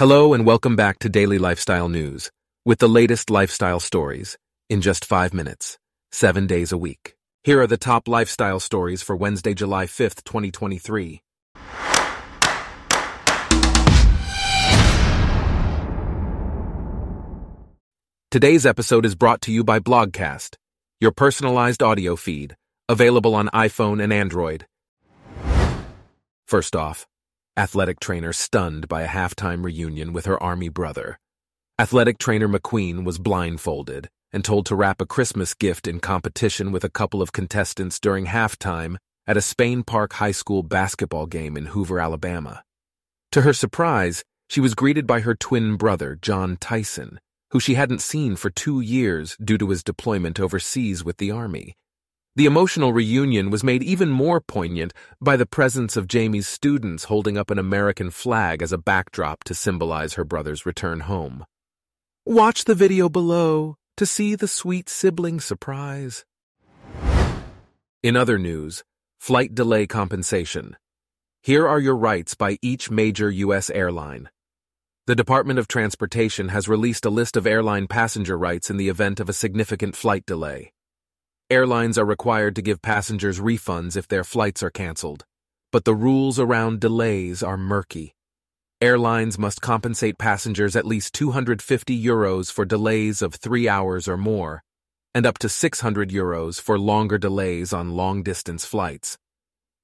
Hello and welcome back to Daily Lifestyle News with the latest lifestyle stories in just five minutes, seven days a week. Here are the top lifestyle stories for Wednesday, July 5th, 2023. Today's episode is brought to you by Blogcast, your personalized audio feed, available on iPhone and Android. First off, athletic trainer stunned by a halftime reunion with her army brother. Athletic trainer McQueen was blindfolded and told to wrap a Christmas gift in competition with a couple of contestants during halftime at a Spain Park High School basketball game in Hoover, Alabama. To her surprise, she was greeted by her twin brother, John Tyson, who she hadn't seen for two years due to his deployment overseas with the Army. The emotional reunion was made even more poignant by the presence of Jamie's students holding up an American flag as a backdrop to symbolize her brother's return home. Watch the video below to see the sweet sibling surprise. In other news, flight delay compensation. Here are your rights by each major U.S. airline. The Department of Transportation has released a list of airline passenger rights in the event of a significant flight delay. Airlines are required to give passengers refunds if their flights are canceled, but the rules around delays are murky. Airlines must compensate passengers at least 250 euros for delays of three hours or more, and up to 600 euros for longer delays on long distance flights.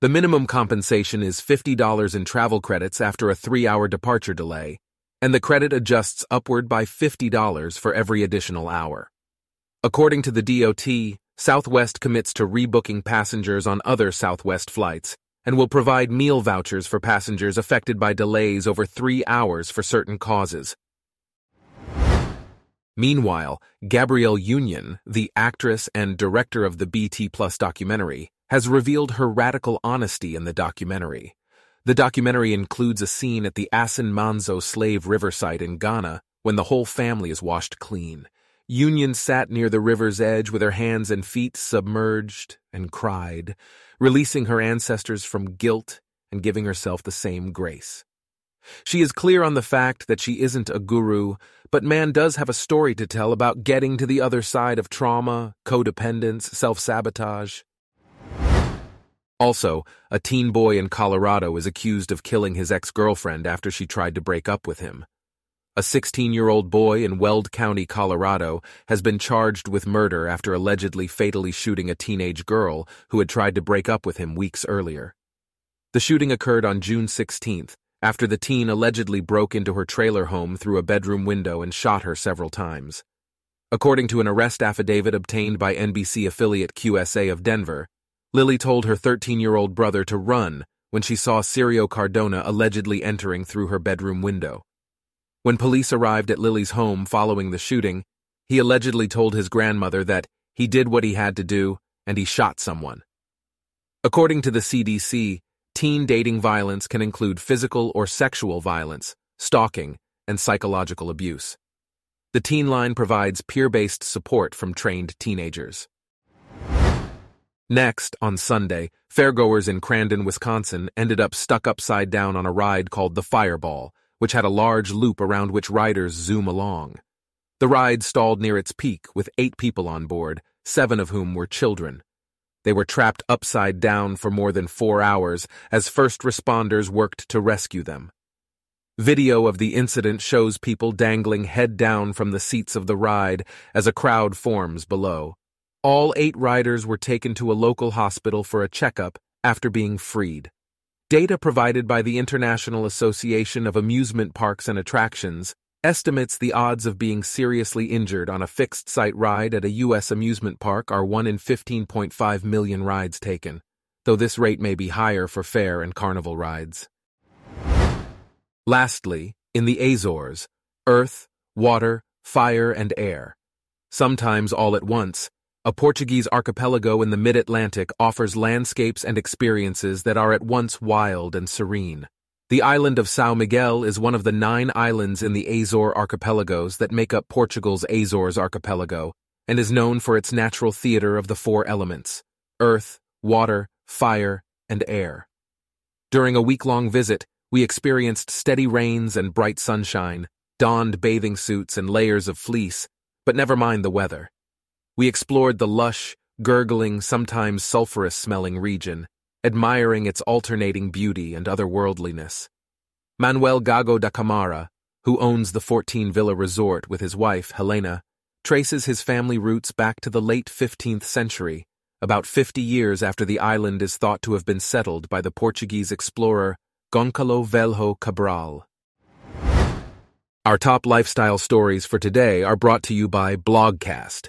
The minimum compensation is $50 in travel credits after a three hour departure delay, and the credit adjusts upward by $50 for every additional hour. According to the DOT, Southwest commits to rebooking passengers on other Southwest flights and will provide meal vouchers for passengers affected by delays over three hours for certain causes. Meanwhile, Gabrielle Union, the actress and director of the BT Plus documentary, has revealed her radical honesty in the documentary. The documentary includes a scene at the Assin Manso slave river site in Ghana when the whole family is washed clean. Union sat near the river's edge with her hands and feet submerged and cried, releasing her ancestors from guilt and giving herself the same grace. She is clear on the fact that she isn't a guru, but man does have a story to tell about getting to the other side of trauma, codependence, self sabotage. Also, a teen boy in Colorado is accused of killing his ex girlfriend after she tried to break up with him. A 16 year old boy in Weld County, Colorado, has been charged with murder after allegedly fatally shooting a teenage girl who had tried to break up with him weeks earlier. The shooting occurred on June 16th, after the teen allegedly broke into her trailer home through a bedroom window and shot her several times. According to an arrest affidavit obtained by NBC affiliate KUSA of Denver, Lily told her 13 year old brother to run when she saw Sirio Cardona allegedly entering through her bedroom window. When police arrived at Lily's home following the shooting, he allegedly told his grandmother that he did what he had to do and he shot someone. According to the CDC, teen dating violence can include physical or sexual violence, stalking, and psychological abuse. The Teen Line provides peer based support from trained teenagers. Next, on Sunday, fairgoers in Crandon, Wisconsin ended up stuck upside down on a ride called the Fireball which had a large loop around which riders zoom along. The ride stalled near its peak with eight people on board, seven of whom were children. They were trapped upside down for more than four hours as first responders worked to rescue them. Video of the incident shows people dangling head down from the seats of the ride as a crowd forms below. All eight riders were taken to a local hospital for a checkup after being freed. Data provided by the International Association of Amusement Parks and Attractions estimates the odds of being seriously injured on a fixed site ride at a U.S. amusement park are 1 in 15.5 million rides taken, though this rate may be higher for fair and carnival rides. Lastly, in the Azores, earth, water, fire, and air. Sometimes all at once, a Portuguese archipelago in the mid Atlantic offers landscapes and experiences that are at once wild and serene. The island of São Miguel is one of the nine islands in the Azore archipelagos that make up Portugal's Azores archipelago and is known for its natural theater of the four elements earth, water, fire, and air. During a week long visit, We experienced steady rains and bright sunshine, donned bathing suits and layers of fleece, but never mind the weather. We explored the lush, gurgling, sometimes sulphurous-smelling region, admiring its alternating beauty and otherworldliness. Manuel Gago da Camara, who owns the 14 Villa Resort with his wife, Helena, traces his family roots back to the late 15th century, about 50 years after the island is thought to have been settled by the Portuguese explorer Goncalo Velho Cabral. Our top lifestyle stories for today are brought to you by Blogcast,